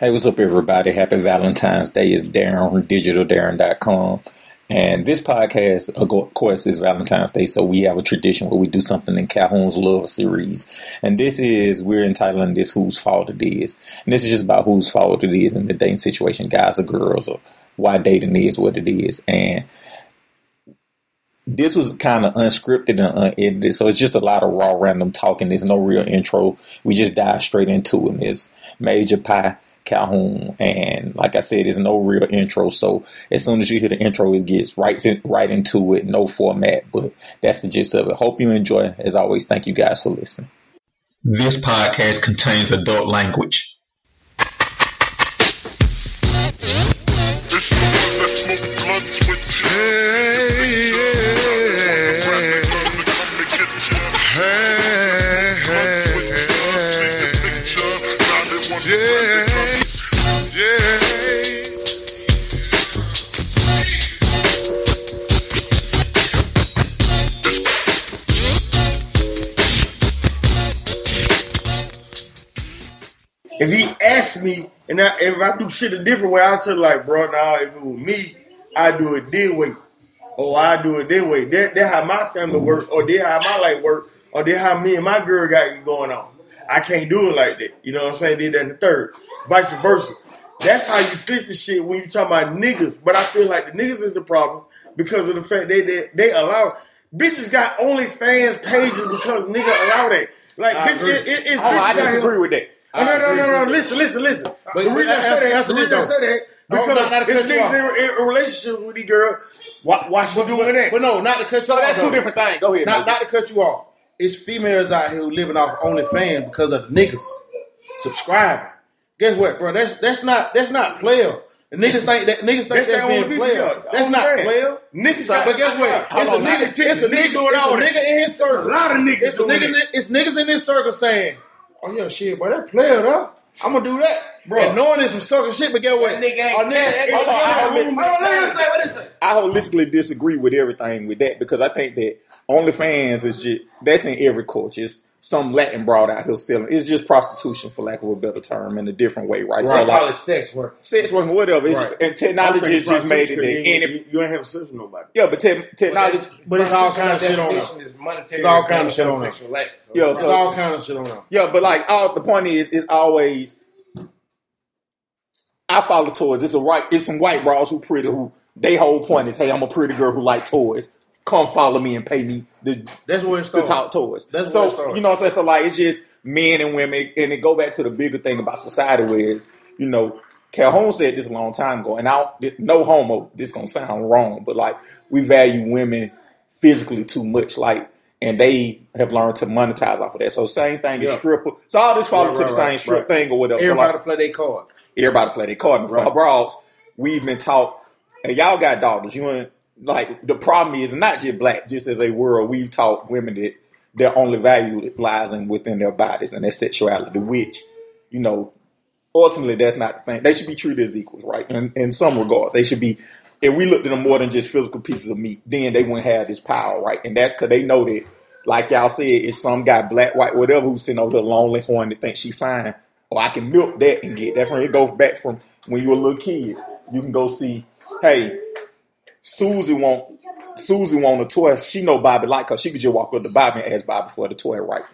Hey, what's up, everybody? Happy Valentine's Day. It's Darren from digitaldarren.com. And this podcast, of course, is Valentine's Day, so we have a tradition where we do something in Calhoun's Love series. And this is, we're entitling this Whose Fault It Is. And this is just about whose fault it is in the dating situation, guys or girls, or why dating is what it is. And this was kind of unscripted and unedited, so it's just a lot of raw, random talking. There's no real intro. We just dive straight into it. And it's Major Pie Calhoun, and like I said, there's no real intro. So as soon as you hear the intro, it gets right in, right into it. No format, but that's the gist of it. Hope you enjoy. As always, thank you guys for listening. This podcast contains adult language. If he asked me, and I, if I do shit a different way, I'll tell like, bro, now if it was me, I do it this way, or I do it this way. That that how my family works, or that how my life works, or that how me and my girl got it going on. I can't do it like that. You know what I'm saying? Did that in the third, vice versa. That's how you fix the shit when you talk about niggas. But I feel like the niggas is the problem because of the fact they they, they allow bitches got OnlyFans pages because nigga allow that. Like I bitch, it, it, it's Oh, I disagree with that. Oh, no, no, no, no. Listen, listen, listen. But the reason I answer- say that, answer the reason I this, say that, because Oh, not- not to it's cut you niggas in, in a relationship with these girl. Why, why she doing that? But no, not to cut you So off. that's two different things. Go ahead. Not, not to cut you off. It's females out here who living off OnlyFans because of the niggas subscribing. Guess what, bro? That's that's not that's not player. The niggas think that niggas think That's that's, their being player. That's not OnlyFans. player. Niggas So, but guess what? It's a on, not nigga. It's a nigga nigga. doing It's a nigga in his circle. a lot of niggas It's a doing nigga. that. in- It's niggas in this circle saying, "Oh yeah, shit, boy, that player though. I'm gonna do that, bro." And knowing it's some sucker shit, but guess what? That nigga ain't A nigga- tell that- it's Hold on, a- I hold it- Hold on, let him say what it say. I holistically disagree with everything with that because I think that OnlyFans is just that's in every culture. It's some Latin broad out here selling. It's just prostitution, for lack of a better term, in a different way, right? So They call it sex work. sex work, whatever. It's Right. and technology has just made it that any you, you ain't have sex with nobody. yeah, but te- technology. But it's all kind of shit on Definition It's all kind of shit on sexual act. So It's all kind of shit on them. Yeah, but like all the point is, is always I follow toys. It's a right. It's some white bras who pretty who they whole point is, hey, I'm a pretty girl who like toys. Come follow me and pay me the That's where it top toys. That's so where it started. you know what I'm saying. So like it's just men and women, and it go back to the bigger thing about society, where is you know Calhoun said this a long time ago, and I don't- no homo. This gonna sound wrong, but like we value women physically too much, like. And they have learned to monetize off of that. So same thing as stripper. So all this falls Right, to the right, same right, strip right. thing or whatever. So Everybody like, play their card. everybody play their card. And for Right. broads, we've been taught, and y'all got daughters. You ain't like the problem is not just black, just as a world, we've taught women that their only value lies in within their bodies and their sexuality, which, you know, ultimately that's not the thing. They should be treated as equals, right? In, in some regards, they should be. If we looked at them more than just physical pieces of meat, then they wouldn't have this power, right? And that's because they know that, like y'all said, it's some guy, black, white, whatever, who's sitting over there lonely, horn that thinks she fine. Or I can milk that and get that from it goes back from when you were a little kid. You can go see, hey, Susie want Susie want a toy. She know Bobby like her. She could just walk up to Bobby and ask Bobby for the toy, right?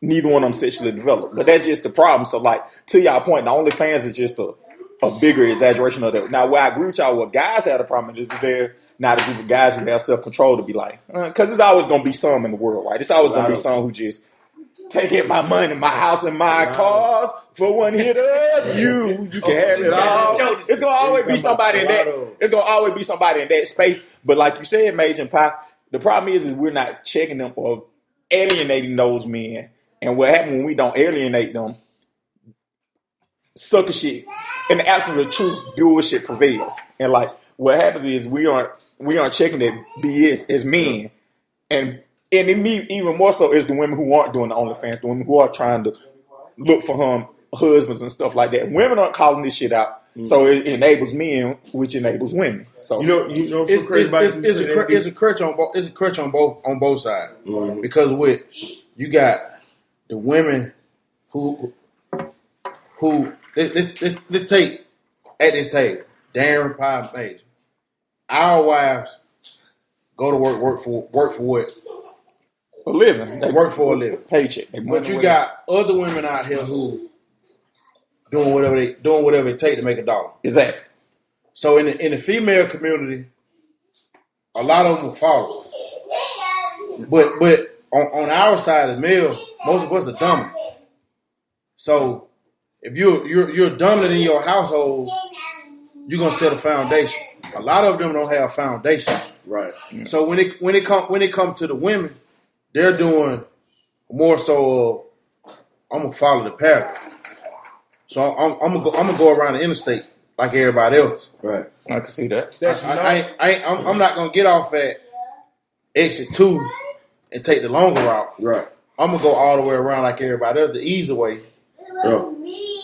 Neither one of them sexually developed. But that's just the problem. So like to y'all point, the only fans is just a, a bigger exaggeration of that. Now where I agree with y'all, what guys have a problem is there not a group of guys who have self control to be like, uh, because there's always gonna be some in the world, right? It's always gonna be some who just taking my money, my house, and my cars for one hit of you. You can have it all. It's gonna always be somebody in that. It's gonna always be somebody in that space. But like you said, Major and Pop, the problem is, is we're not checking them or alienating those men. And what happens when we don't alienate them? Sucker shit. In the absence of truth, bullshit prevails. And like what happens is we aren't we aren't checking that BS as men. And and it me even more so is the women who aren't doing the OnlyFans, the women who are trying to look for hum husbands and stuff like that. Women aren't calling this shit out, mm. so it enables men, which enables women. So You know, you know, It's, it's, it's, it's, a, cr- it's a crutch on both. It's a crutch on both on both sides mm-hmm. because with you got the women who who let's let's, let's, let's take at this table, Darren Pie Major. Our wives go to work, work for work for what? For living. They Work for a living. Paycheck. But you got other women out here who doing whatever they doing whatever it take to make a dollar. Exactly. So in the in the female community, a lot of them are followers. But but on, on our side of the male, most of us are dumb. So if you're you're you're dominant in your household, you're gonna set a foundation. A lot of them don't have a foundation. Right. So when it when it come when it come to the women, they're doing more so. Of, I'm gonna follow the pattern. So I'm, I'm gonna go. I'm gonna go around the interstate like everybody else. Right. I can see that. That's I, not, I, ain't- I, ain't- I'm, I'm not gonna get off at exit two and take the longer route. Right. I'm gonna go all the way around like everybody else, the easy way, Yeah.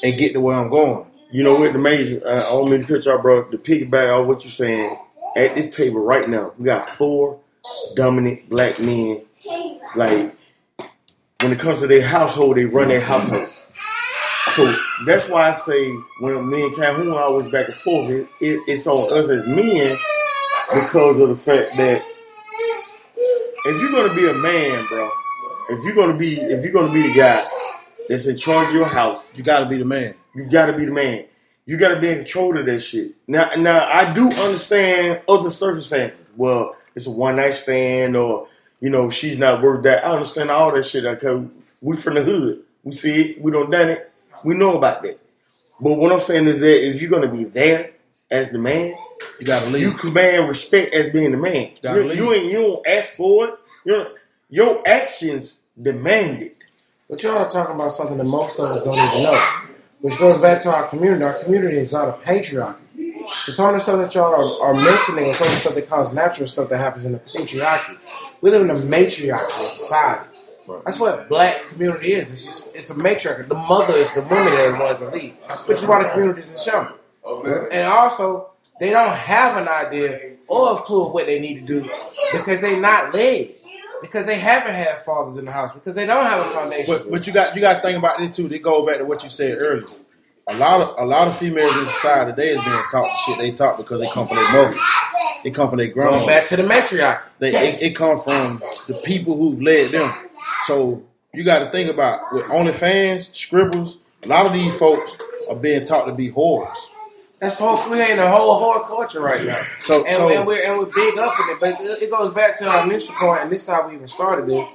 and get to where I'm going. You know, with the major, uh, I don't mean to cut y'all, bro. To piggyback off what you're saying, at this table right now, we got four dominant black men. Like, when it comes to their household, they run their household. So that's why I say when me and Calhoun are always back and forth, it, it, it's on us as men because of the fact that if you're gonna be a man, bro, if you're gonna be if you're gonna be the guy that's in charge of your house, You got to be the man. you gotta be the man. You gotta be in control of that shit. Now, now I do understand other circumstances. Well, it's a one night stand, or you know, she's not worth that. I understand all that shit. Because we from the hood, we see it, we don't done it, we know about that. But what I'm saying is that if you're gonna be there as the man, You got to leave. you command respect as being the man. Gotta You, you ain't you don't ask for it. You know, your actions demand it. But y'all are talking about something that most of us don't even know, which goes back to our community. Our community is not a patriarchy. It's some of the stuff that y'all are, are mentioning and some of the stuff that comes natural stuff that happens in the patriarchy. We live in a matriarchal society. That's what black community is. It's just it's a matriarchy. The mother is the woman that runs the lead, which is why the community is in shambles. And also, they don't have an idea or a clue of what they need to do because they're not led. Because they haven't had fathers in the house. Because they don't have a foundation. But but you got you got to think about this too. They go back to what you said earlier. A lot of a lot of females in society today is being taught the shit they taught because they come from their mothers. They come from their Going grandma. back to the matriarchy. They it, it come from the people who've led them. So you got to think about with OnlyFans, Scribbles. A lot of these folks are being taught to be whores. That's whole we ain't a whole horror culture right now. So And, so and we're and we're big up in it, but it it goes back to our initial point, and this is how we even started this,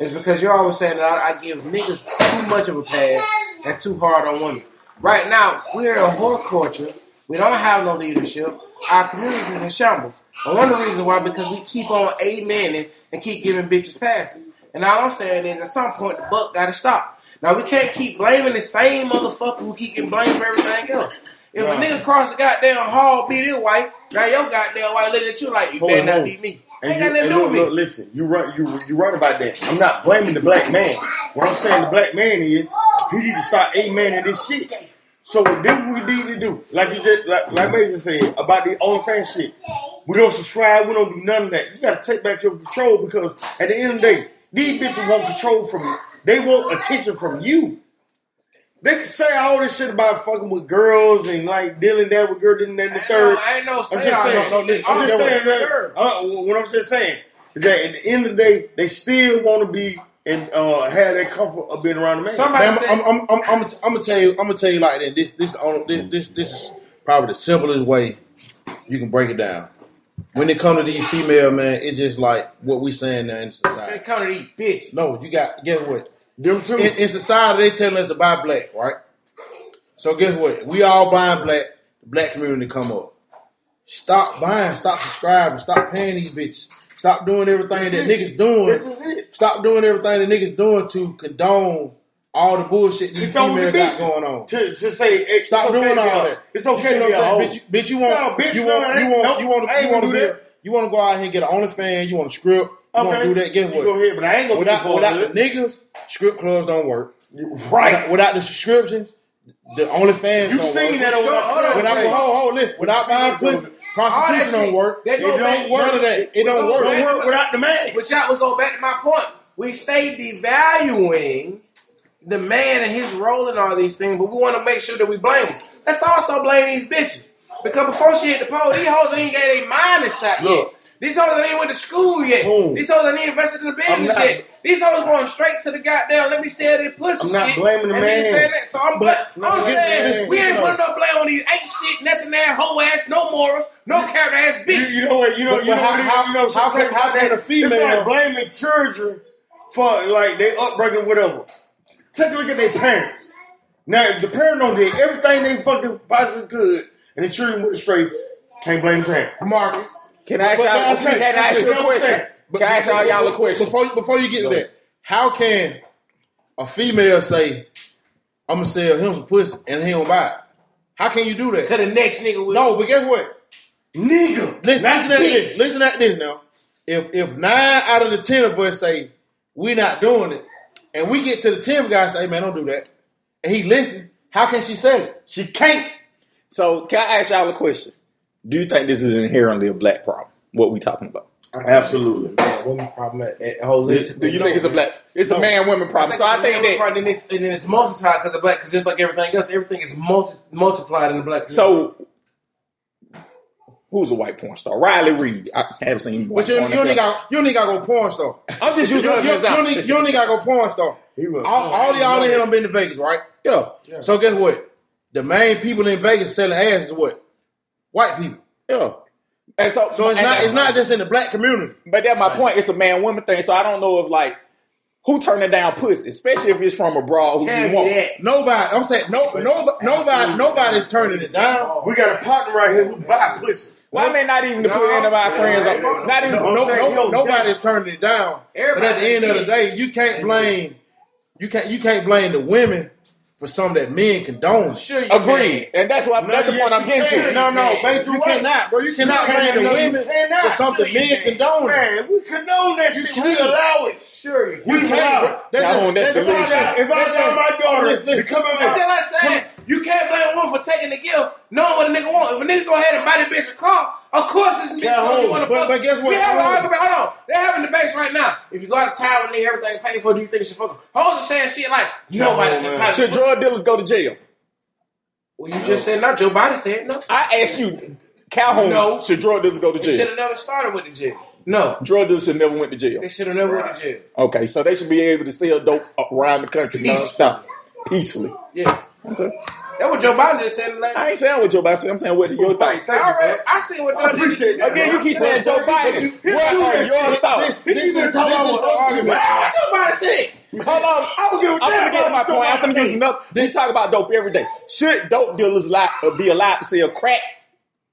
is because you're always saying that I, I give niggas too much of a pass and too hard on women. Right now, we're in a horror culture. We don't have no leadership. Our community is in shambles. And one of the reasons why because we keep on amening and keep giving bitches passes. And all I'm saying is, at some point, the buck got to stop. Now we can't keep blaming the same motherfucker who keep getting blamed for everything else. If a nigga cross the goddamn hall, beat his wife, now your goddamn wife looking at you like you better not beat me. And, Ain't you, got nothing to do look, with look, me. listen, you right, you you right about that. I'm not blaming the black man. What I'm saying, the black man is he need to start amening this shit. So what do we need to do? Like you just like, like Major said about the OnlyFans shit. We don't subscribe. We don't do none of that. You got to take back your control because at the end of the day, these bitches want control from you. They want attention from you. They can say all this shit about fucking with girls and like dealing that with girls and that the third. I ain't no I'm just saying. no, I'm just saying that. Uh, what I'm just saying is that at the end of the day, they still want to be and uh, have that comfort of being around a man. Somebody- Man, I'm, I'm, I'm, I'm, I'm gonna tell you. I'm gonna tell you like that. This, this, this, this, this is probably the simplest way you can break it down. When it comes to these female man, it's just like what we saying now in society. They society. come to eat bitch. No, you got guess what? Them too. In, in society, they telling us to buy black, right? So guess what? We all buying black. The black community come up. Stop buying. Stop subscribing. Stop paying these bitches. Stop doing everything that niggas doing. Stop doing everything that niggas doing to condone all the bullshit these It's the females got going on. To, to say, hey, Stop it's okay doing all that. It's okay see to be a I'm hoe. Bitch, you- bitch, you want, No, bitch, you want, I you want, nope, you want, I to, ain't you want to gonna be, do a, you want to go out here and get an OnlyFans. You want to script. You want to do that. Guess You what? Go ahead, but I ain't gonna Without, without the niggas, script clubs don't work. Right. Without, without the subscriptions, the OnlyFans You don't seen work. that over Hold on. Without, Hey. hold, hold, listen. Without seen buying pussy, over- prostitution that don't work. It don't back- work. None of that. It don't work. Work without the man. But y'all, we go back to my point. We stay devaluing the man and his role in all these things, but we want to make sure that we blame him. Let's also blame these bitches. Because before she hit the pole, these hoes ain't got their mind in shot Look. These hoes ain't went to school yet. Who? These hoes ain't invested in the business not- yet. These hoes going straight to the goddamn let me sell their pussy I'm not shit. blaming the man. saying that. So I'm, But- bla- I'm saying we ain't putting no blame on these ain't shit, nothing ass, hoe ass, no morals, no character ass bitch. you know what? You know, But- you but know, how- how- you know. how can- how can a It's female- like blaming children for like they upbringing, whatever. Take a look at their parents. Now, if the parent don't did everything they fucking possibly could, and the children went straight, can't blame the parent. Marcus. Can I ask But- y'all? but Can I ask you a I'm question? saying- Can I ask y'all y'all a question? Before before you get to that, how can a female say, "I'm gonna sell him some pussy" and he don't buy it? How can you do that? To the next nigga with No, but guess what? Nigga, Listen, listen at this. Listen at this now. If if nine out of the ten of us say we not doing it, and we get to the tenth guy and say, "Hey man, don't do that," and he listen, how can she sell it? She can't. So can I ask y'all a question? Do you think this is inherently a black problem? What we talking about? Absolutely. women problem at, at holistic. Do you think it's a black? It's a man women problem. So I think that. and then it's, and then it's multiplied because of black. Because just like everything else, everything is multi, multiplied in the black. So who's a white porn star? Riley Reid. I haven't seen. But White you, you porn don't need myself. got you don't need got to go porn star. I'm just using you, her as you, you need you don't got to go porn star. He was- All, all of y'all in here done been to Vegas, right? Yeah, So guess what? The main people in Vegas selling ass is what? White people. yeah. And so, So it's and not it's not just in the black community. But that's my point. It's a man woman thing. So I don't know if like who turning down pussy, especially if it's from abroad. Who Tell you want? that. Nobody. I'm saying no. Nobody. Nobody. Nobody's turning it down. We got a partner right here who buy pussy. Why may not even to put any of my friends up? Not even. No, No, no, yo, nobody's turning it down. Everybody but at the end of the day, you can't blame. You can't. You can't blame the women for something that men condone. Sure, you Agreed, and that's what that's the point I'm getting can. to. No, no, You baby, You cannot, bro. You cannot blame the women cannot. for something Sure you men can. condone. Man, we condone that shit. We can't. allow it. Sure, you. We You allow can't. it. That's Y'all on that that's delusion. just- If I tell my daughter Listen, listen. to come in That's my just like you can't blame a woman for taking the gift, knowing what a nigga want. If a nigga go ahead and buy that bitch a car, of course it's bitch Calhoun, you want but- fuck. but guess what? We have an argument. Hold on, they're having debates right now. If you go out of town with nigga, everything paid for, do you think you should fuck? 'em? Hoes are saying shit like nobody Calhoun, can touch. Should drug dealers go to jail? Well, you just said not. Joe Biden said no. I asked you, Calhoun. No. Should drug dealers go to jail? should have never started with the jail. No, Drug dealers should never went to jail. they should have never went to jail. Okay, so they should be able to sell dope around the country nonstop, peacefully. Yes, Okay. that's what Joe Biden just said. Like, I ain't saying what Joe Biden said. I'm saying what your thoughts. I, already, I see what Joe I appreciate that. Again, you keep saying Joe Biden. What are that your thoughts? He This keep is, on this talking is about the argument. What Joe Biden said? Hold on. I don't give a I'm gonna get to my point. I'm gonna Biden. use enough. We talk about dope every day. Should dope dealers li- uh, be allowed to sell crack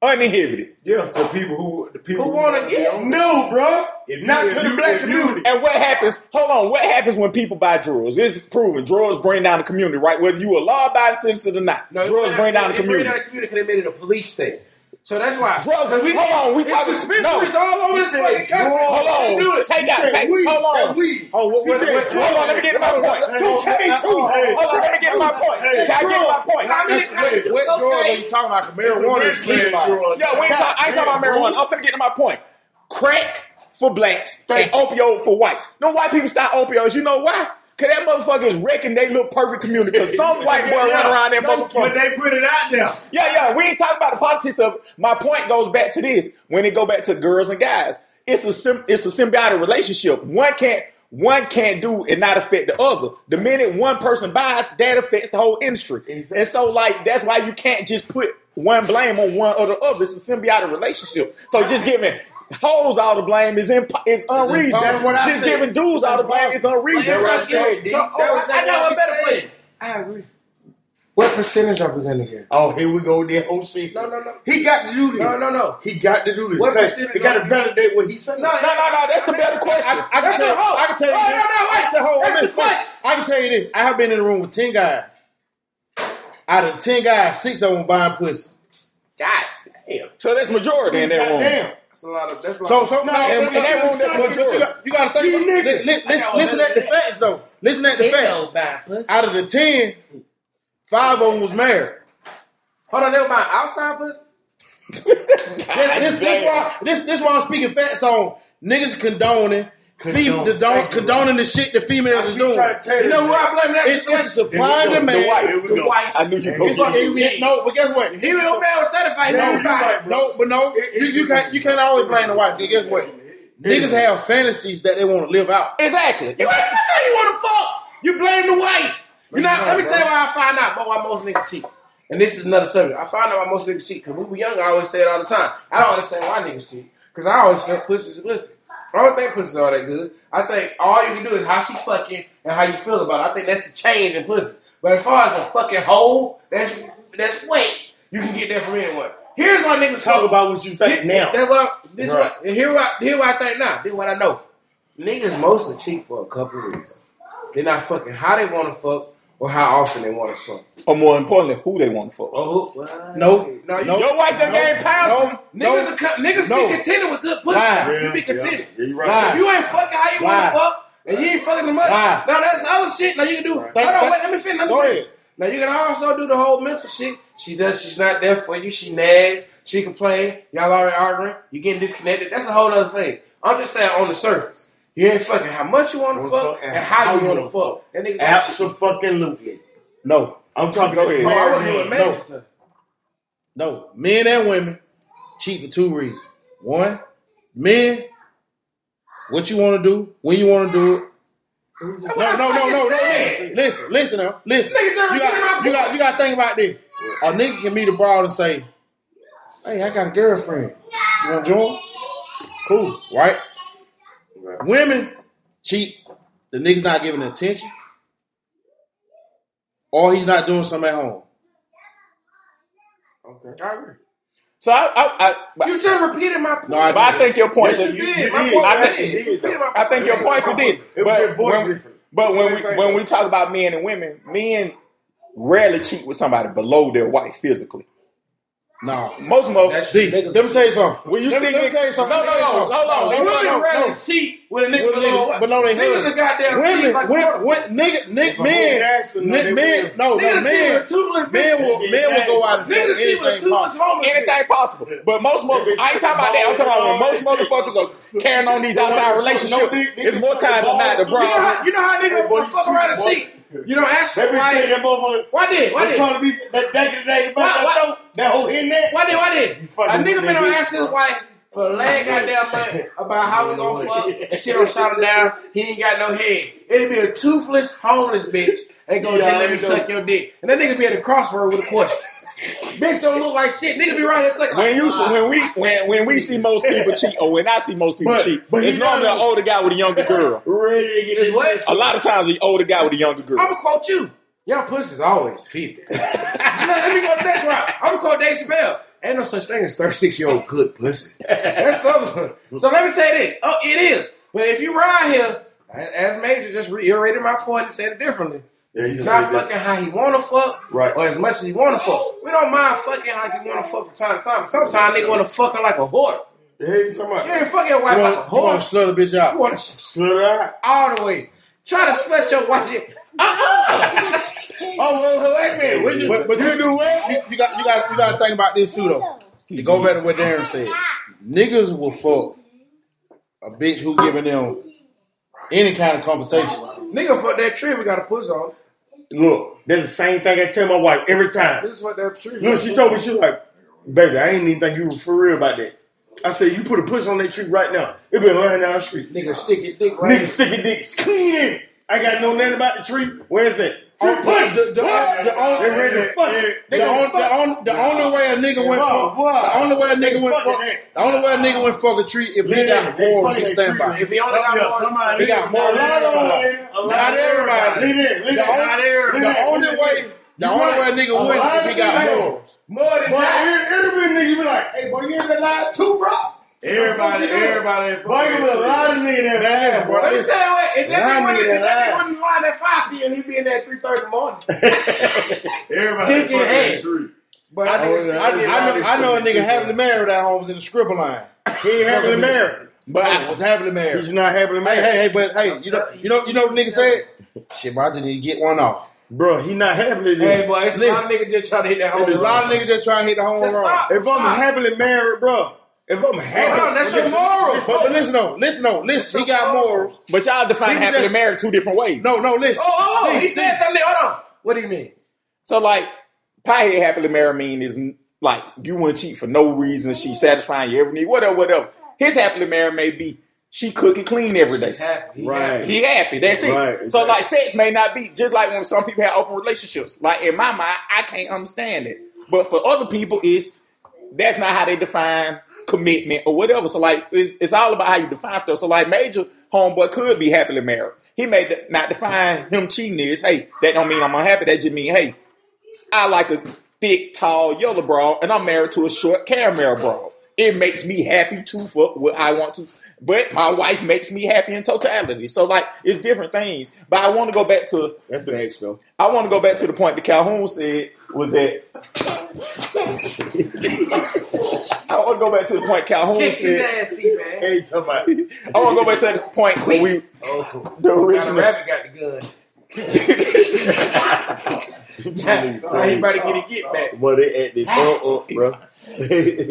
uninhibited? Yeah, to people who the people Who wanna get? No, bro. If Not if to the you- black if you- community. And what happens? Hold on. What happens when people buy drugs? It's proven drugs bring down the community, right? Whether you a law-abiding citizen or not, No, drugs it- bring down the it- it community. Bring down the community because they made it a police state. So that's why. Drugs. We, hold on. We talking. dispensaries No. all over this fucking country. Hold on. Do it. Take out. Take. weed. Hold on. Weed. Oh, what, what, what, hold on. Let me get to my point. Cocaine too. Hold on. Let me get to my point. Can I get my point? How many what drugs are you talking about? Marijuana is legalized. Yeah, we ain't talk, I ain't talking about marijuana. I'm finna get to my point. Crack for blacks and opioid for whites. No white people stop opioids. You know why? Cause that motherfucker is wrecking they little perfect community. Cause some white boy run around that motherfucker. But they put it out there. Yeah, yeah. We ain't talking about the politics of it. My point goes back to this. When it go back to girls and guys, it's a sim- it's a symbiotic relationship. One can't one can't do and not affect the other. The minute one person buys, that affects the whole industry. And so, like, that's why you can't just put one blame on one or the other. It's a symbiotic relationship. So just giving hoes all the blame is imp- is unreasonable. That's what I just said. giving dudes all the blame is unreasonable. That's what I said, D. So, oh, That was I, I got one exactly better what for you. I agree. What percentage are we gonna get? Oh, here we go with that whole shit. No, no, no. He got to do this. No, no, no. He got to do this. What 'Cause percentage He got to validate what he said. No, No, no, no. That's the better question. I, I can That's tell. a hoe. I can tell you. Oh, this. no, no, I can tell. Hold That's the listen. I can tell you this. I have been in the room with ten guys. Out of ten guys, six of them buying pussy. God damn. So that's majority in that room. Damn. That's a lot of. That's a lot. So, of, so no, in- no, in that room, that's but majority. you got, you got to think. About, li, li, listen, listen at the facts, though. Listen at the facts. Out of the ten, five of them was married. Hold on, they were buying outside pussy. This, this, this, why, this, this why I'm speaking facts on niggas condoning, Fem- the don't condoning the shit the females is doing. You know who I blame that It's, it's a situation? supply and The demand. wife. Here we The go. wife. I knew you go. It's like- it- it- no, but guess what? He was man was certified. No, No, you right. No, but no, you, you can't you can't always blame the wife. 'Cause Guess what? Niggas have fantasies that they want to live out. Exactly. You ain't fuck you want to fuck. You blame the wife. You know, let me tell you why I find out about why most niggas cheat. And this is another subject. I find out why most niggas cheat because we were young, I always say it all the time. I don't understand why niggas cheat because I always felt pussy's pussy. I don't think pussy's all that good. I think all you can do is how she fucking and how you feel about it. I think that's the change in pussy. But as far as a fucking hole, that's that's weight. You can get that from anyone. Here's why niggas Talk about what you think Thi- now. That's what I, this Right. what here what here what I think now. This what I know. Niggas mostly cheat for a couple of reasons. They're not fucking how they want to fuck or how often they want to fuck. Or more importantly, who they want to fuck. Oh, who? Well, No. no, you, No. Your wife done No. gave pounds. No. niggas, are, co- niggas No. be contented with good pussy. Why? You be contented. Yeah, you Why? right. If you ain't fucking how you Why? want to fuck and you ain't fucking the much, Why? now that's other shit. Now you can do. Hold Thank- on, thank- wait, let me finish. Let me Go finish. ahead. Now you can also do the whole mental shit. She does. She's not there for you. She nags. She complain. Y'all already arguing. You getting disconnected. That's a whole other thing. I'm just saying on the surface. You ain't fucking how much you want to fuck fuck and how you want to fuck. That nigga Absolutely. No, I'm talking about ahead. I married wasn't doing men. No. no. Men and women cheat for two reasons. One, men, what you want to do, when you want to do it. That's No, no, no, no, no. Listen, listen, listen now. Listen. You get in my got, you got, you got to think about this. A nigga can meet a broad and say, "Hey, I got a girlfriend. You want to join? Cool, right? Women cheat. The nigga's not giving attention, or he's not doing something at home. Okay, I agree. So I, I, I, You just repeated my point. No, I but I think your point Yes, is you You did. did. My point I think- you repeated my I think your points are this. It was But your voice when, but when we when we talk about men and women, men rarely cheat with somebody below their wife physically. No. Most of them. D, let me tell you something. When you let, see let me tell you something. No, no, Let me tell you no, something. no, no, let no, Women rather No. cheat with a nigga With a below nigga what? they Niggas hood. a goddamn Women, cheat like women, a women, nigga, nigga, men, woman asks them, men, they men, no, no, men, men will, men will go out and fuck Niggas cheat with anything possible. Anything possible, but most motherfuckers. I ain't talking about that. I'm talking about when most motherfuckers are carrying on these outside relationships. It's more times than not the You know how, bro. you know how niggas boy, fuck around and cheat, cheat? You don't ask Let me why. tell you motherfucker. Why did? Why did? calling me that back in the day. Why- That, why- that, whole in there. Why did? Why did? A nigga been on ask his wife for the last goddamn month about how we gonna fuck and she don't shut him down. He ain't got no head. It'd be a toothless homeless bitch and go Yeah, just let me know. suck your dick. And that nigga be at the crossroad with a question. Bitch don't look like shit. Nigga be right here clicking. When you like, when we when when we see most people cheat, or when I see most people But- cheat, but it's normally an older guy with a younger girl. Ready to get Is this what? A lot of times, the older guy with a younger girl. I'ma quote you. Y'all pussies always defeated. you know, let me go to the next round. I'm gonna quote Dave Chappelle. Ain't no such thing as 36 year old good pussy. That's the other one. So let me tell you this. Oh, it is. But if you ride here, as Major just reiterated my point and said it differently, Yeah, he's not said that. fucking how he wanna fuck, Right. or as much as he wanna fuck. We don't mind fucking how he wanna fuck from time to time. Sometimes nigga wanna fuck her like a whore. The hell you talking about? You ain't fucking your wife You like a want, you wanna slut a bitch out. You wanna Slut out. all the way. Try to slut your wife. Uh-uh. Oh, well, well, wait a minute. You, But, but you do what? You, you got you got you got to think about this too though. To go back to what Darren said, niggas will fuck a bitch who giving them any kind of conversation. Nigga fuck that tree we got to push on. Look, that's the same thing I tell my wife every time. This is what that tree. Look, she told me, she was like, baby, I ain't even think you were for real about that. I said, you put a push on that tree right now. It been lying down the street. Nigga stick your dick right. Nigga sticky dick, it's clean. I got no nothing about the tree. Where is it? On- push. the, the, the, only, They ready to fuck. They the, gonna the, on, the only way a nigga went Wow, fuck, wow. the only way a nigga went Fucking fuck, that. the only way a nigga went fuck a tree if he got they morals to stand by. If he only got Yeah, more, somebody- He got more A lot than of everybody. them, a lot Not everybody. Leave it, leave The only, Not everybody. the only way, the You only right. way a nigga A would if he got niggas- morals. more than that. every every nigga be like, hey, boy, you in the line too, bro? Everybody, What the fuck you doing? everybody. Boy, you a lot of niggas that Man, bro, boy. Let me tell you what. If that Line nigga wouldn't- nigga if that line. nigga wouldn't line at 5 p.m., he'd be in there at 3:30 in the morning. Everybody Dick in fucking hand. that tree. But I, I I, I, know, I know a nigga happily married at home was in the scribble line. He ain't happily married. But I I, was happily married. He's not happily Hey, married. hey, hey, but hey, you know, you know, you know what the nigga said? Shit, bro, I just need to get one off. Bro, he not happily Hey, there. boy, it's a lot of niggas just trying to hit that home There's a lot of niggas that try to hit the home run. If I'm happily married, bro, if I'm happy, Hold on, that's your morals. But, but listen though, listen though, listen. He got morals. But y'all define People happily just- married two different ways. No, no, listen. Oh, oh, oh, See, he see, said something. Hold on. What do you mean? So like, piehead happily married mean is like you wouldn't cheat for no reason. She satisfying your every need, whatever, whatever. His happily married may be she cook and clean every day. He's happy. He Right. happy. He happy. That's it. Right, So exactly. like, sex may not be just like when some people have open relationships. Like in my mind, I can't understand it. But for other people, it's that's not how they define commitment or whatever. So like, it's, it's all about how you define stuff. So like, major homeboy could be happily married. He may de- not define him cheating is hey, that don't mean I'm unhappy. That just mean hey, I like a thick, tall, yellow broad, and I'm married to a short caramel broad. It makes me happy too fuck what I want to, but my wife makes me happy in totality. So like, it's different things. But I want to go back to That's facts though. I want to go back to the point that Calhoun said was that. I want to go back to the point Calhoun Kick his said. ass, see, man. Hey, talking about I want to go back to the point when we Oh, the now the original. rabbit got the gun. Now he about to get a get back. but they at the uh, uh, bro.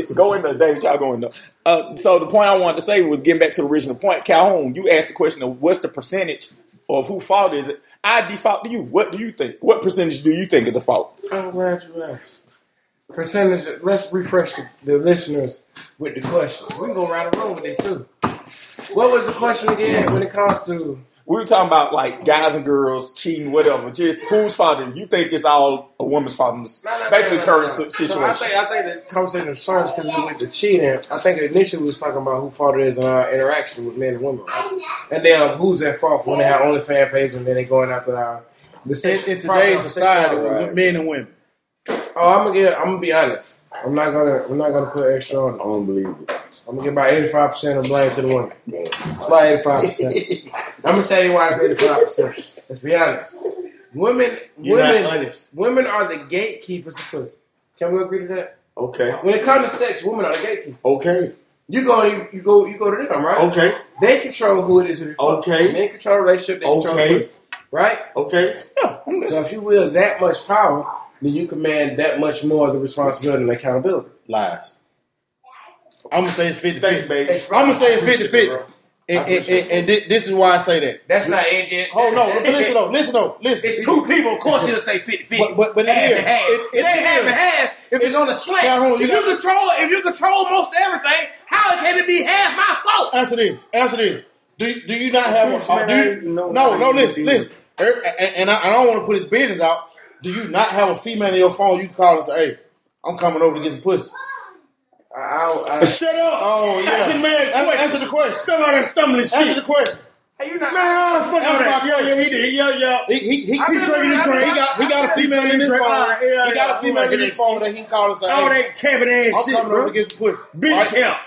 Go in there, David. Y'all going in there. Uh, so the point I wanted to say was getting back to the original point. Calhoun, you asked the question of what's the percentage of who fault is it? I default to you. What do you think? What percentage do you think is the fault? I'm glad you asked. Percentage. Let's refresh the, the listeners with the question. We can go right around with it too. What was the question again when it comes to? We were talking about like guys and girls cheating, whatever. Just whose fault is? You think it's all a woman's fault in this No, no, no, basically no, no, current no. si- No, situation? I think I think the conversation starts because we went to cheating. I think initially we was talking about who fault it is in our interaction with men and women, right? and then who's at fault when they have only fan page and then they going after our the In, in today's society, sexuality. with men and women, Oh, I'm gonna get. I'm gonna be honest. I'm not gonna. I'm not gonna put extra on I don't believe it. I'm gonna get about 85 percent of blame to the women. It's about 85 percent. I'm gonna tell you why it's 85 percent. Let's be honest. Women, You're women, honest. women are the gatekeepers of pussy. Can we agree to that? Okay. When it comes to sex, women are the gatekeepers. Okay. You go, you, you go, you go to them, right? Okay. They control who it is who they. Okay. Men control the relationship. They control the Okay. pussy, right? Okay. Yeah, So if you wield that much power, then you command that much more of the responsibility and accountability. lies. I'm gonna say it's 50 50. baby. I'm gonna say it's 50 50. And, and, and, and thi- this is why I say that. That's not edgy. Hold on, but listen though, listen though, listen. It's two people. Of course, you'll say 50 50. But- but- but it half is. and half. It- It, it ain't half and half if it's on a slant. Calhoun, you if got- you control, if you control most everything, how can it be half my fault? Answer this. Answer this. Do you, do you not have a? Bitch, uh, man, do I you, didn't know no, how no. you Listen, do listen. Er, And, and I, I don't want to put his business out. Do you not have a female in your phone? You can call and say, "Hey, I'm coming over to get some pussy." I, I, I, Shut up. Oh yeah. That's man Answer, answer the question. Somebody stumbling Answer shit. the question. Hey, you not. Man, fuck all that. Yeah, yeah, he did. Yeah, yeah. He he he, I he, been- drinking the I been- drink. He got he got a I been- female in his phone. All right, yeah, He got a female in his that phone that he can call and say, All "Hey, that cabin ass I'm shit, coming bro. over to get some pussy." Big Right? count.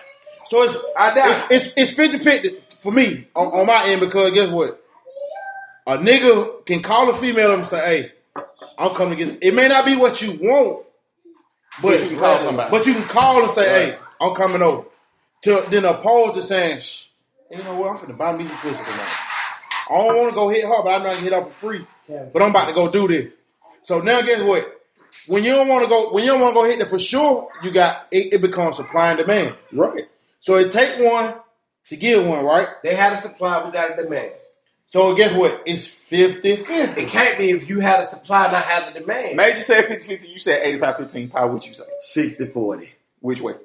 So it's I doubt. it's it's 50 50 for me on, on my end because guess what? A nigga can call a female and say, "Hey, I'm coming to get." It may not be what you want, but But you can call somebody. But you can call and say, "Hey, I'm coming over." To then opposed to saying, Shh, "You know what? I'm finna buy me some pussy tonight. I don't want to go hit her, but I know I can hit her for free. But I'm about to go do this." So now, guess what? When you don't want to go, when you don't want to go hit it for sure, you got it, it becomes supply and demand. Right. So it take one to give one, right? They had a supply, we got a demand. So guess what? It's 50 50. It can't be if you had a supply, not have the demand. Major said 50 50, you said 85 15. Pie, what you say? 60 40. Which way?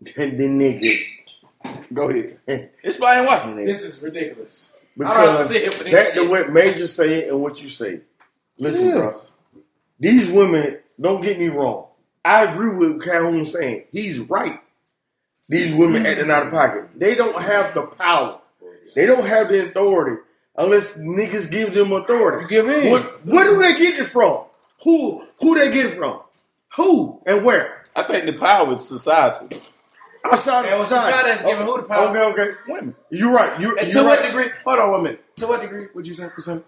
Then the nigga. Go ahead. Explain why. This is ridiculous. I don't have to Because sit for this that's the shit. what Major say and what you say. Listen, Yeah. bro. These women, don't get me wrong. I agree with Calhoun saying. He's right. These women acting out of pocket. They don't have the power. They don't have the authority unless niggas give them authority. You give in. What, where do they get it from? Who who they get it from? Who and where? I think the power is society. Outside Yeah, well, of society. society is giving who the power? Okay, okay. Women. You're right. You, And to you're what right. degree? Hold on one minute. To what degree would you say percentage?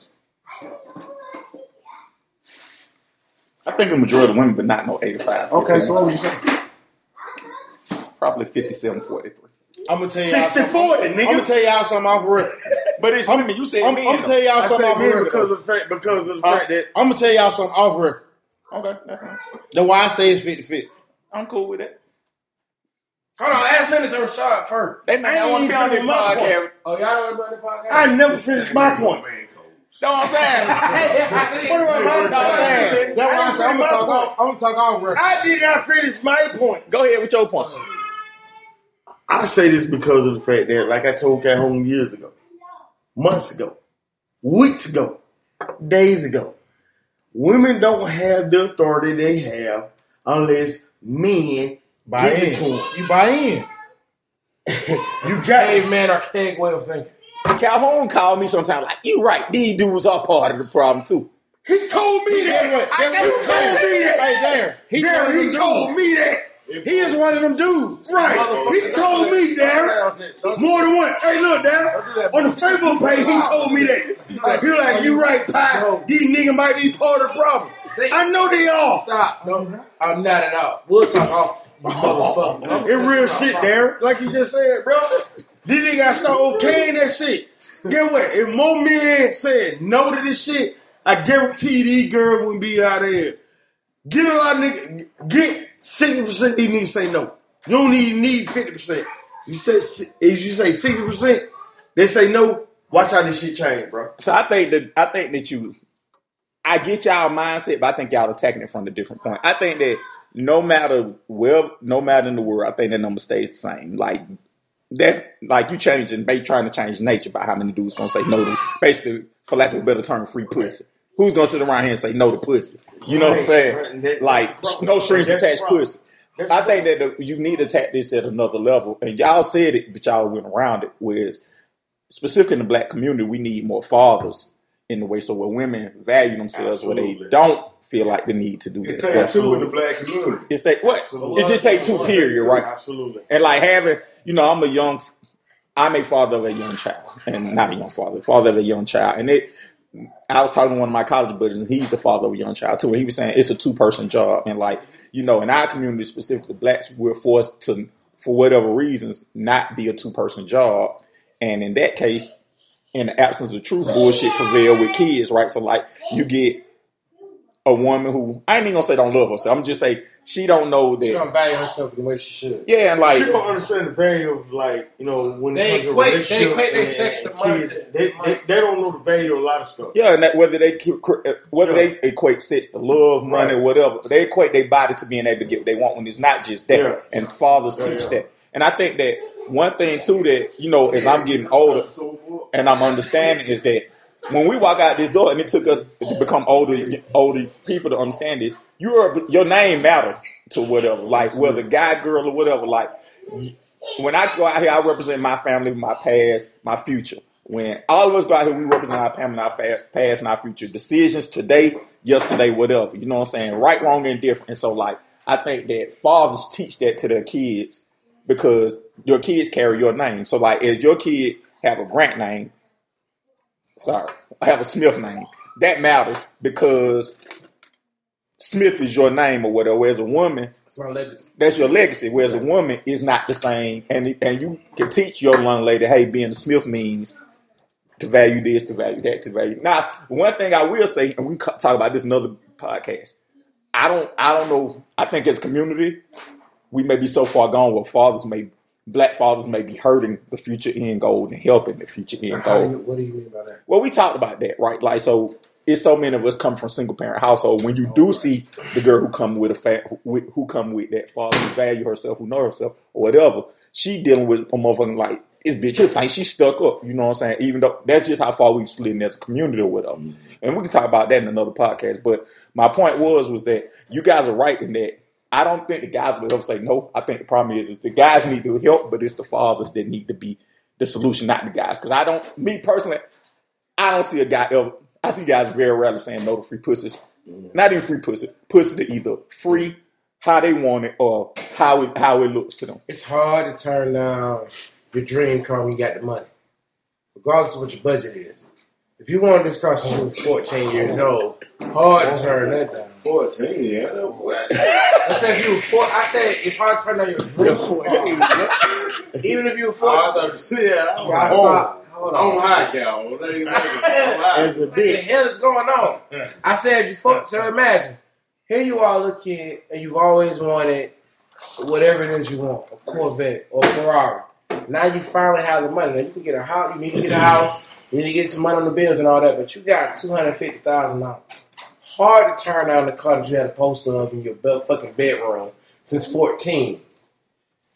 I think the majority of women, but not no 85. Okay, so what would you say? Probably 57 43. I'm gonna tell y'all 60 something. 40, I'm gonna tell y'all something off real. But it's women. You said I'm, men. I'm gonna tell y'all I something off men real. because of the fact because of the Uh, fact that I'm gonna tell y'all something off real. okay, that's fine. That's why I say it's 50 50. I'm cool with that. Hold on, ask Lennox or Rashad first. They might not want to ain't be on even this my podcast. Oh, y'all don't want to the podcast? I never finished my point. Know what I'm saying? What about my Know I'm saying? That's why I I said I'm gonna talk point. off. I'm gonna talk off record. I did not finish my point. Go ahead with your point. I say this because of the fact that, like I told Calhoun years ago, months ago, weeks ago, days ago, women don't have the authority they have unless men Buy give in. it to them. You buy in. You got Caveman archaic way of thinking. Calhoun called me sometimes like, you right, these dudes are part of the problem too. He told me Guess that. what? I he told me that. Right there. He Darren, one he told me that. He is one of them dudes. Right. He told me, Darren. More than one. Hey, look, Darren. On the Facebook page, he told me that. He like, you right, Pie. These niggas might be part of the problem. I know they are. Stop. No, I'm not at all. We'll talk off. You motherfucker. It real shit, Darren. Like you just said, bro. These niggas got start okaying that shit. Get what? If more men said no to this shit, I guarantee these girls wouldn't be out there. Get a lot of niggas, get 60% of these niggas say no. You don't even need 50%. You say, if you say 60%, they say no, watch how this shit change, bro. So I think that I think that you, I get y'all mindset, but I think y'all attacking it from a different point. I think that no matter where, no matter in the world, I think that number stays the same. Like that's like you changing, they trying to change nature by how many dudes gonna say no to, basically, for lack of a better term, free pussy. Who's gonna sit around here and say no to pussy? You know what I'm saying? right, like no strings attached pussy. That's I think that the, you need to attack this at another level, and y'all said it, but y'all went around it. Whereas specifically in the black community, we need more fathers in the way so where women value themselves, where they don't feel like the need to do It this. takes stuff. two in the black community. It's that what it just take two period, right? Absolutely. And like having, you know, I'm a young, I'm a father of a young child, and not a young father, father of a young child, and it. I was talking to one of my college buddies, and he's the father of a young child too. And he was saying it's a two person job, and like you know, in our community, specifically blacks, we're forced to, for whatever reasons, not be a two person job. And in that case, in the absence of truth, bullshit prevail with kids, right? So like you get a woman who I ain't even gonna say don't love herself. I'm just say she don't know that. She don't value herself the way she should. Yeah, and like She don't understand the value of like you know when They it comes to equate- they equate their sex to money They, they, they don't know the value of a lot of stuff. Yeah, and that whether they keep- uh, whether Yeah. they equate sex to love, money, Right. whatever, they equate their body to being able to get what they want when it's not just that. Yeah. And fathers Yeah, teach yeah. that. And I think that one thing too that you know as I'm getting older and I'm understanding is that when we walk out this door, and it took us to become older older people to understand this, your your name matter to whatever, like whether guy, girl, or whatever. Like when I go out here, I represent my family, my past, my future. When all of us go out here, we represent our family, our fa- past, and our future. Decisions today, yesterday, whatever. You know what I'm saying? Right, wrong, and different. And so, like, I think that fathers teach that to their kids because your kids carry your name. So, like, if your kid have a Grant name, sorry, I have a Smith name, that matters because Smith is your name or whatever. Whereas a woman, That's my legacy. that's your legacy. Whereas a woman is not the same, and and you can teach your young lady, hey, being a Smith means to value this, to value that, to value. Now, one thing I will say, and we can talk about this in another podcast. I don't, I don't know. I think as community, we may be so far gone where fathers may, black fathers may be hurting the future end goal and helping the future end goal. you, what do you mean by that? Well, we talked about that, right? Like, so it's so many of us come from single parent household. When you do see the girl who come with a fa- who come with that father who value herself, who know herself, or whatever, she dealing with a motherfucking like this bitch. She think she's stuck up. You know what I'm saying? Even though that's just how far we've slid in as a community or whatever. Mm-hmm. And we can talk about that in another podcast. But my point was was that you guys are right in that. I don't think the guys will ever say no. I think the problem is, is the guys need to help, but it's the fathers that need to be the solution, not the guys. Because I don't, me personally, I don't see a guy ever. I see guys very rarely saying no to free pussies. Mm-hmm. Not even free pussy. Pussy to either free how they want it or how it how it looks to them. It's hard to turn down your dream car when you got the money, regardless of what your budget is. If you wanted this car since you were 14 years old, hard to turn that down. 14, yeah. no, what? I said if you were four, I said it's hard to turn down your dream car. Even if you were Oh, four, I thought you said I'm y'all on, stop. Hold on on. high cow. What are you making? On high. As a What the hell is going on? I said if you fuck. So imagine, here you are, little kid, and you've always wanted whatever it is you want, a Corvette or a Ferrari. Now you finally have the money. Now you can get a house. You need to get a house. You need to get some money on the bills and all that. But you got two hundred fifty thousand dollars. Hard to turn down the car that you had a poster of in your be- fucking bedroom since fourteen,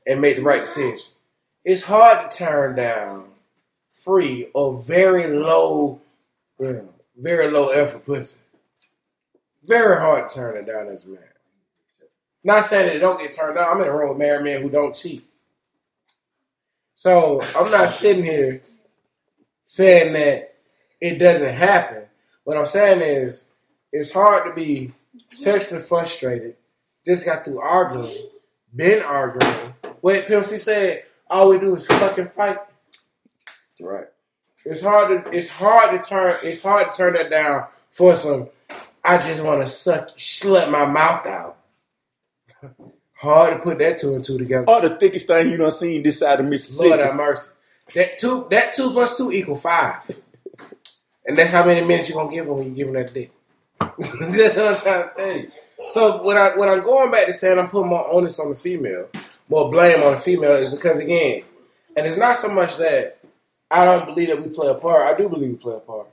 and make the right decision. It's hard to turn down free or very low, very low effort pussy. Very hard to turn it down as a man. Not saying that it don't get turned down. I'm in a room with married men who don't cheat. So I'm not sitting here saying that it doesn't happen. What I'm saying is it's hard to be sexually frustrated, just got through arguing, been arguing. What Pimp C said, all we do is fucking fight. Right. It's hard to it's hard to turn it's hard to turn that down for some I just want to suck slut my mouth out. hard to put that two and two together. Or the thickest thing you done seen this side of Mississippi. Lord have mercy. That two that two plus two equal five. And that's how many minutes you're gonna give them when you give them that dick. that's what I'm trying to tell you. So when I when I'm going back to saying I'm putting more onus on the female, more blame on the female is because again, and it's not so much that I don't believe that we play a part. I do believe we play a part.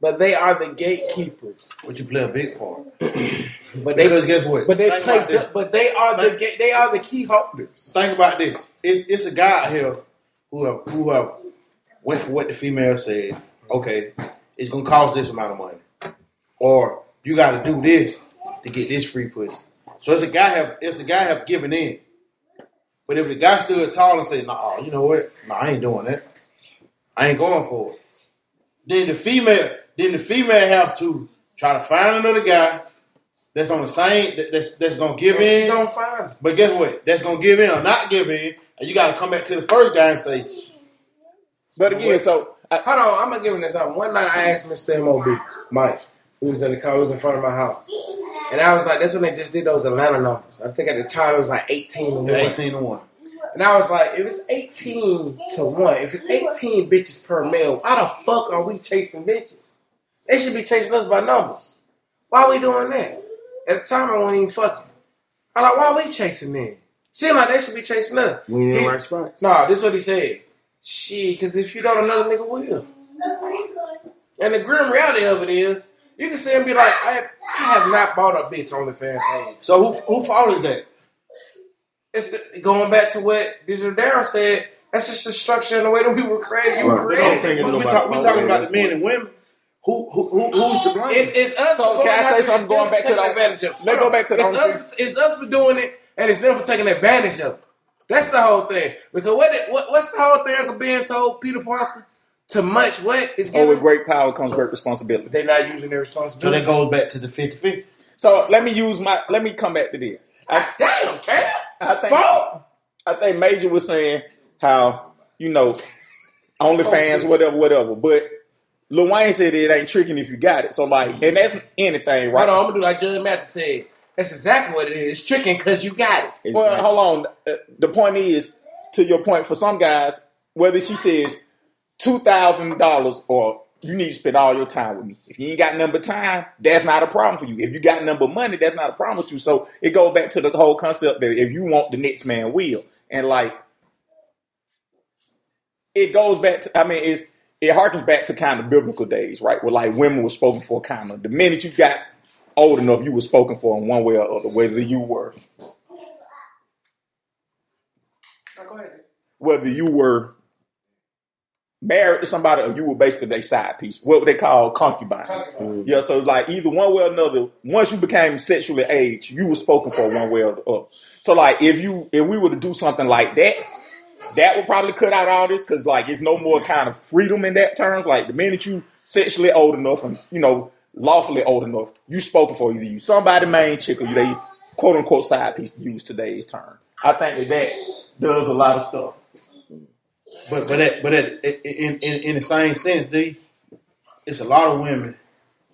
But they are the gatekeepers. But you play a big part. But they Because guess what? but they Think play the, but they are the Think- ga- they are the key holders. think about this. It's it's a guy out here who have who have went for what the female said. Okay, it's gonna cost this amount of money, or you got to do this to get this free pussy. So it's a guy have it's a guy have given in. But if the guy stood tall and said, "Nah, you know what? Nah, I ain't doing that. I ain't going for it." Then the female, then the female have to try to find another guy that's on the same that- that's that's gonna give in. she find. But guess what? That's gonna give in or not give in, and you gotta come back to the first guy and say, But again, so I, Hold on, I'm gonna give him this up. One night I asked Mr. MOB, Mike, who was in the car, who was in front of my house. And I was like, that's when they just did those Atlanta numbers. I think at the time it was like 18 to 1. eighteen to one. And I was like, if it's 18 to 1, if it's 18 bitches per male, why the fuck are we chasing bitches? They should be chasing us by numbers. Why are we doing that? At the time I wasn't even fucking. I'm like, why are we chasing them? Seem like they should be chasing us. We in the right spots. Nah, this is what he said. Shit, because if you don't, another nigga will. And the grim reality of it is, you can see him be like, I, I have not bought a bitch on the fan page. So who who fault is that? It's the, going back to what Digital Darren said. That's just the structure and the way that we were created. You were Right. created. Thinking We, we, nobody talk, we fault talking about the men and women. Who who, who who's to blame? It's, it's us. So, can I say something going back to them the- advantage of let's go back to the it's us. It's us for doing it, and it's them for taking advantage of it. That's the whole thing. Because what, it- what what's the whole thing Uncle Ben told Peter Parker? To much what is oh, given, with great power comes great responsibility. they're not using their responsibility. so responsibility. that goes back to the 50-50. So let me use my let me come back to this. I, ah, Damn, Cam. I think Fault. I think Major was saying how you know OnlyFans, whatever, whatever. But Lil Wayne said it ain't tricking if you got it. So like, and that's anything, right? Hold on, I'm gonna do like Judge Mathis said. That's exactly what it is. It's tricking because you got it. Well, hold on. Uh, The point is, to your point, for some guys, whether she says two thousand dollars or you need to spend all your time with me. If you ain't got number time, that's not a problem for you. If you got number money, that's not a problem with you. So it goes back to the whole concept that if you want the next man will, and like it goes back to. I mean, it's it harkens back to kind of biblical days, right? Where like women were spoken for, kind of the minute you got old enough, you were spoken for in one way or other, whether you were whether you were married to somebody or you were basically their side piece, what they call concubines. Yeah, so like either one way or another, once you became sexually aged, you were spoken for one way or the other. So like if you if we were to do something like that, that would probably cut out all this because like it's no more kind of freedom in that terms. Like the minute you sexually old enough and you know lawfully old enough, you spoken for either you somebody main chick or you they quote unquote side piece to use today's term. I think that that does a lot of stuff. But but at, but at, in, in in the same sense, D, it's a lot of women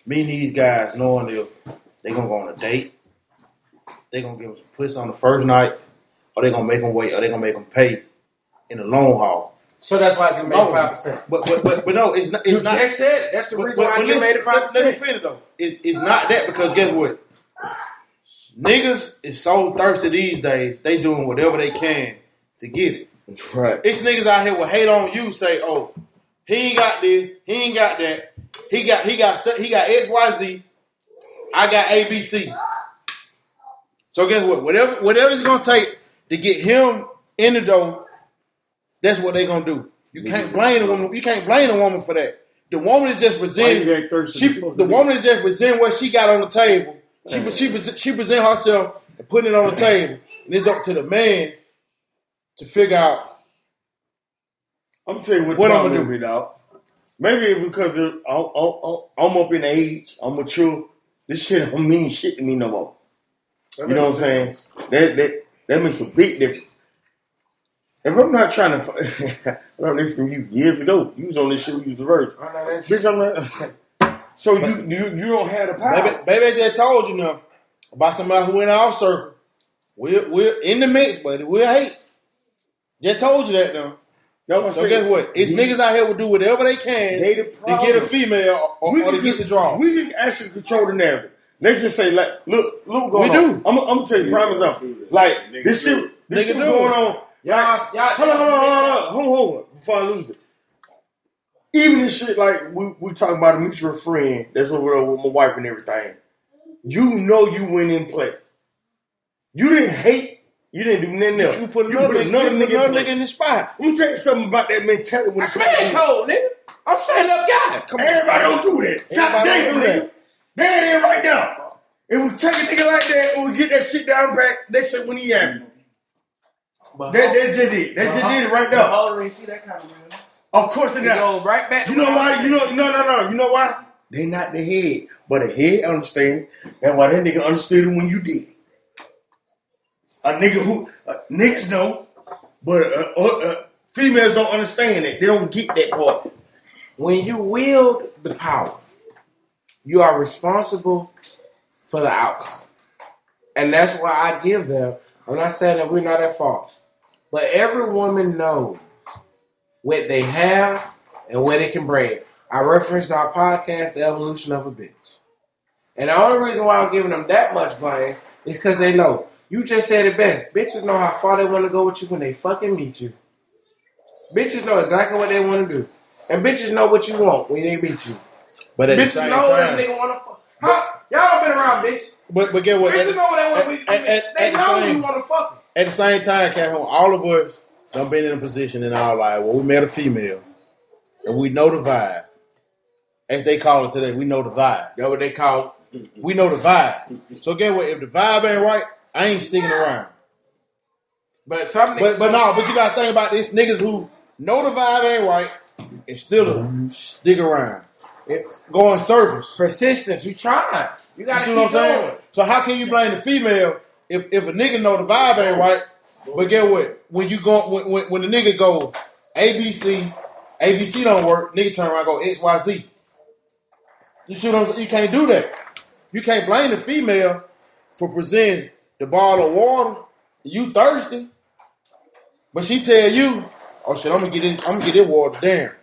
meeting these guys knowing they they gonna go on a date, they gonna give them some pussy on the first night, or they gonna make them wait, or they gonna make them pay in the long haul. So that's why I can make No. five percent. But but but, but no, it's not. It's You not. just said it. That's the reason but, why I but get made listen, it five let, let me finish though. It, it's not that because guess what? niggas is so thirsty these days. They doing whatever they can to get it. Right. It's niggas out here will hate on you. Say, oh, he ain't got this. He ain't got that. He got he got he got X Y Z. I got A B C. So guess what? Whatever whatever it's gonna take to get him in the door, that's what they're gonna do. You can't blame a woman. You can't blame the woman for that. The woman is just presenting. She, the woman is just presenting what she got on the table. She she she present herself and putting it on the table, and it's up to the man to figure out. I'm gonna tell you what, What I'ma problem do? is, dog. Maybe because I'm, I'm, I'm up in age, I'm mature. This shit don't mean shit to me no more. You know what I'm saying? That that that makes a big difference. If I'm not trying to, f- I learned this from you years ago. You was on this shit. We used the verge. I know that's Bitch, I'm not. so you you you don't have the power. Baby, baby just told you now about somebody who in our circle. We're we're in the mix, but we'll hate. Just told you that now. That's what I'm So saying. guess what? It's We- niggas out here will do whatever they can They the to problem. get a female or, we or to can get the draw. We can actually control the narrative. They just say like, look, look, what's going We on. do. I'm, I'm gonna tell you prime example. Like this shit, this Nigga shit do. going on. Y'all, y'all. Hold on, hold on, hold on, hold on, hold on, before I lose it. Even this shit, like we we talking about a mutual friend that's over there with my wife and everything. You know you went in play. You didn't hate. You didn't do nothing else. You put another, nigga, you put nigga, another in play. nigga in the spot. Let me tell you something about that mentality. When I man cold, nigga. I'm stand up guy. Come on. Everybody don't do that. God damn, nigga. There it is right now. If we take a nigga like that and we get that shit down back, that shit when he happy. But That, that's just it. That's just it right The there. older you see that kind of realness. Of course they It not. go right back. You know why? was You know, no, no, no. You know why? They not the head, but the head understand. That's why that nigga understood it when you did. A nigga who uh, niggas know, but uh, uh, uh, females don't understand it. They don't get that part. when you wield the power, you are responsible for the outcome. And that's why I give them. I'm not saying that we're not at fault, but every woman knows what they have and what it can bring. I referenced our podcast, The Evolution of a Bitch. And the only reason why I'm giving them that much blame is because they know. You just said it best. Bitches know how far they want to go with you when they fucking meet you. Bitches know exactly what they want to do. And bitches know what you want when they meet you. But at the Bitches same know time, nigga want to fuck. Huh? Y'all been around, bitch. but but get what? Bitches At, know what they want. at- at- at- They at know same- you want to fuck. At the same time, Calhoun, all of us done been in a position in our life where we met a female and we know the vibe. As they call it today, we know the vibe. That's what they call. it. We know the vibe. So get what? If the vibe ain't right, I ain't sticking around. But some But but no, but you gotta think about this niggas who know the vibe ain't right and still stick around. It's Go in circles. persistence. You trying. You gotta keep what I'm saying? going. So how can you blame the female if, if a nigga know the vibe ain't right? But get what? When you go when, when, when the nigga go ABC, ABC don't work, nigga turn around and go XYZ. You see what I'm saying? You can't do that. You can't blame the female for presenting the bottle of water. You thirsty. But she tell you, oh shit, I'm gonna get it, I'm gonna get it water Darren.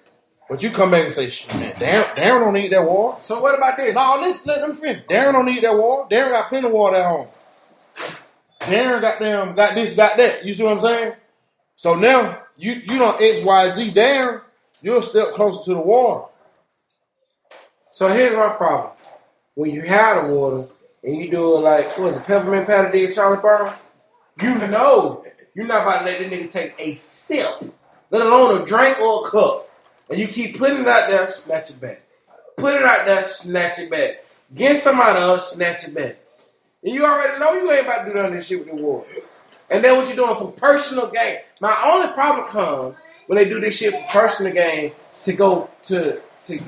But you come back and say, shit, man, Darren, Darren don't need that water. So what about this? No, let's let them finish. Darren don't need that water. Darren got plenty of water at home. Darren got them, got this, got that. You see what I'm saying? So now you you don't X Y Z Darren, you're a step closer to the water. So here's my problem. When you have the water and you do it like what was it, peppermint patty did Charlie Brown, you know you're not about to let that nigga take a sip, let alone a drink or a cup. And you keep putting it out there, snatch it back. Put it out there, snatch it back. Get somebody else, snatch it back. And you already know you ain't about to do none of this shit with the water. And then what you're doing for personal gain. My only problem comes when they do this shit for personal gain to go to to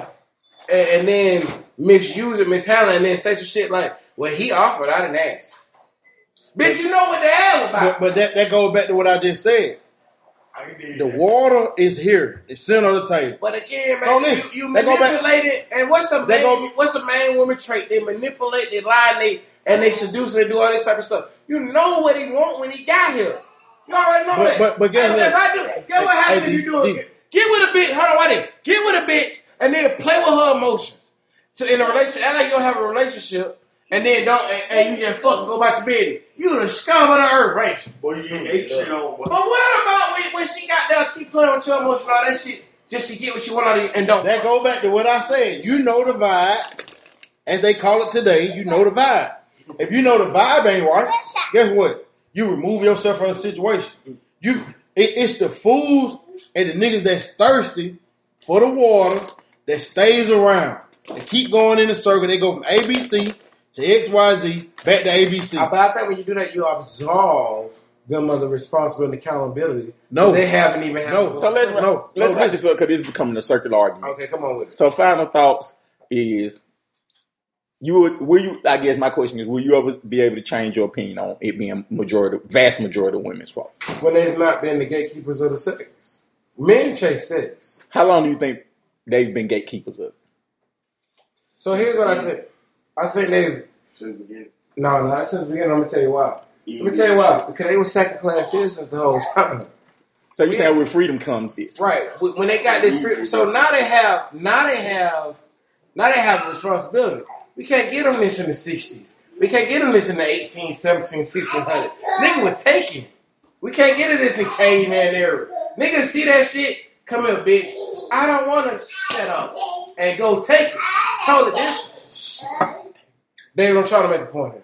and, and then misuse it, mishandle it, and then say some shit like, well, he offered, I didn't ask. Bitch, you know what the hell But, about. but that, that goes back to what I just said. The water is here. It's sitting on the table. But again, man, you, you they go back- manipulate it. And what's the man, go- what's the man woman trait? They manipulate, they lie, and they, and they seduce, and they do all this type of stuff. You know what he want when he got here. You already know But- that. but- but guess what? if I do, guess what happens if you do it? Get with a bitch. Hold on, wait there. Get with a bitch, and then play with her emotions. So in a relationship, act like you don't have a relationship, and then don't and, and you just fucking go back to bed. You the scum of the earth, ain't you? Boy, you get ape shit on. But what about when, when she got there, keep playing with your emotion, all that shit, just to get what you want out of you and don't? That go back to what I said. You know the vibe, as they call it today. You know the vibe. If you know the vibe ain't right, guess what? You remove yourself from the situation. You, it, it's the fools and the niggas that's thirsty for the water that stays around. They keep going in the circle. They go from ABC to XYZ back to ABC. But I think when you do that, you absolve them of the responsibility and accountability. No. they haven't even. had No. So let's No, let's no, wrap this up because this is becoming a circular argument. Okay, come on with it. So final thoughts is you would will you I guess my question is will you ever be able to change your opinion on it being majority vast majority of women's fault? When they've not been the gatekeepers of the sex, men chase sex. How long do you think they've been gatekeepers of? So here's what I mm. think. I think they've Since the beginning. no, no. Since the beginning, I'm gonna tell you why. Let me tell you why. Because they were second class citizens the whole time. So you saying with freedom comes this? Right. When they got this freedom, so now they have, now they have, now they have a responsibility. We can't get them this in the '60s. We can't get them this in the 18, 17, 1600. Nigga was taken. We can't get it this in caveman era. Niggas see that shit. Come here, bitch. I don't want to shut up and go take it. Totally different. They don't try to make a point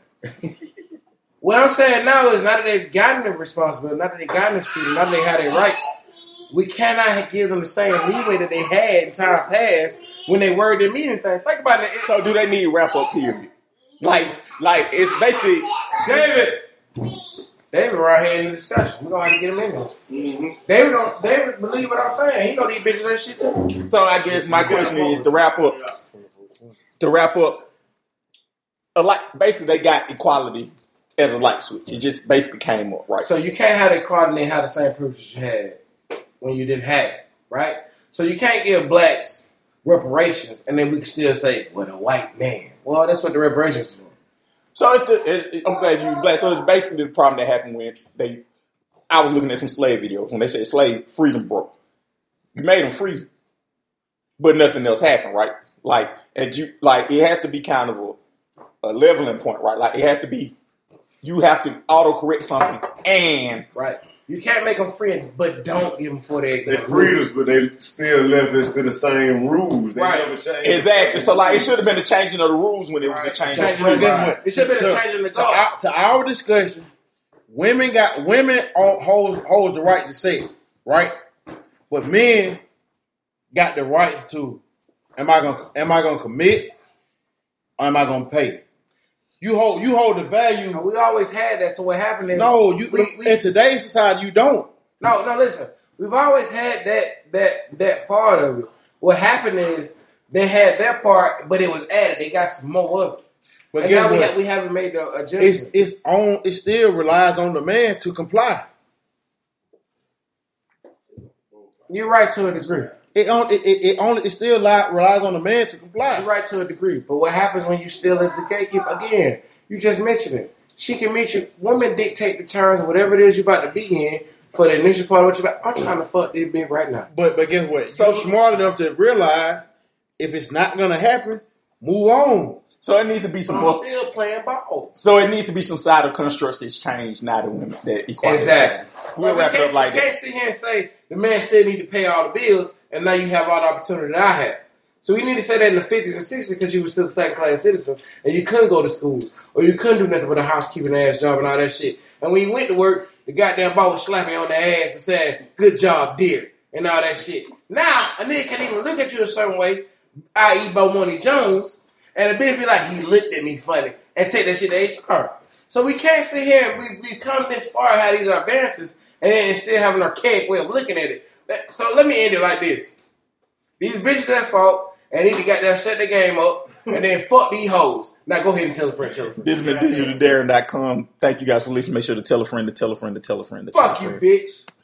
here. What I'm saying now is now that they've gotten the responsibility, now that they've gotten this freedom, now that they have their rights, we cannot give them the same leeway that they had in time past when they were didn't mean anything. Think about it. So do they need wrap up period? Like like it's basically David. David right here in the discussion. We're gonna have to get him in there. Mm-hmm. David don't David believe what I'm saying. He know these bitches that shit too. so I guess my question is to wrap up to wrap up a like basically they got equality as a light switch. It just basically came up, right? So you can't have the equality and have the same privileges you had when you didn't have it, right? So you can't give blacks reparations and then we can still say, well, the white man. Well, that's what the reparations are doing. So it's the it's, I'm glad you black. So it's basically the problem that happened when they. I was looking at some slave videos when they said slave freedom broke. You made them free, but nothing else happened, right? Like as you like, it has to be kind of a, a leveling point, right? Like it has to be. You have to auto correct something, and Right. You can't make them friends, but don't give them for their They freed us, but they still left us to the same rules. They Right. never changed. exactly. So like, it should have been a changing of the rules when it was a Right. change Change of the free. rules. Right. It should have been a To- change in the to talk. our, to our discussion, women got women on- holds holds the right to sex, right? But men got the right to am I gonna am I gonna commit or am I gonna pay? You hold you hold the value. We always had that. So what happened is No, you we, we, in today's society you don't. no no listen. We've always had that that that part of it. What happened is they had that part, but it was added. They got some more of it. But and now we, what? ha- we haven't made the adjustment. it's it's on it still relies on the man to comply. You're right to a degree. It on it, it, it only it still li- relies on the man to You're comply. right to a degree. But what happens when you still as the gatekeeper? Again, you just mentioned it. She can meet you. Women dictate the terms, of whatever it is you're about to be in for the initial part of what you're about. I'm trying to fuck this bitch right now. But but guess what? So- You're smart enough to realize if it's not gonna happen, move on. So it needs to be some I'm more. still playing ball. So it needs to be some side of constructs that's changed now that women that equality. Exactly. changed. We'll wrap it up like you that. can't sit here and say the man still need to pay all the bills, and now you have all the opportunity that I have. So we need to say that in the 50s and 60s because you were still second class citizens and you couldn't go to school or you couldn't do nothing but a housekeeping ass job and all that shit. And when you went to work, the goddamn boss was slapping on the ass and saying, "Good job, dear," and all that shit. Now a nigga can't even look at you a certain way, i.e. Bo Money Jones, and a bitch be like, "He looked at me funny," and take that shit to HR. So we can't sit here and we we come this far, have these advances, and then still have an archaic way of looking at it. That- So let me end it like this: These bitches at fault, and need to goddamn shut the game up, and then fuck these hoes. Now go ahead and tell a friend, tell a friend. This has been digitaldarren.com. Thank you guys for listening. Make sure to tell a friend to tell a friend to tell a friend to tell Fuck a you, bitch.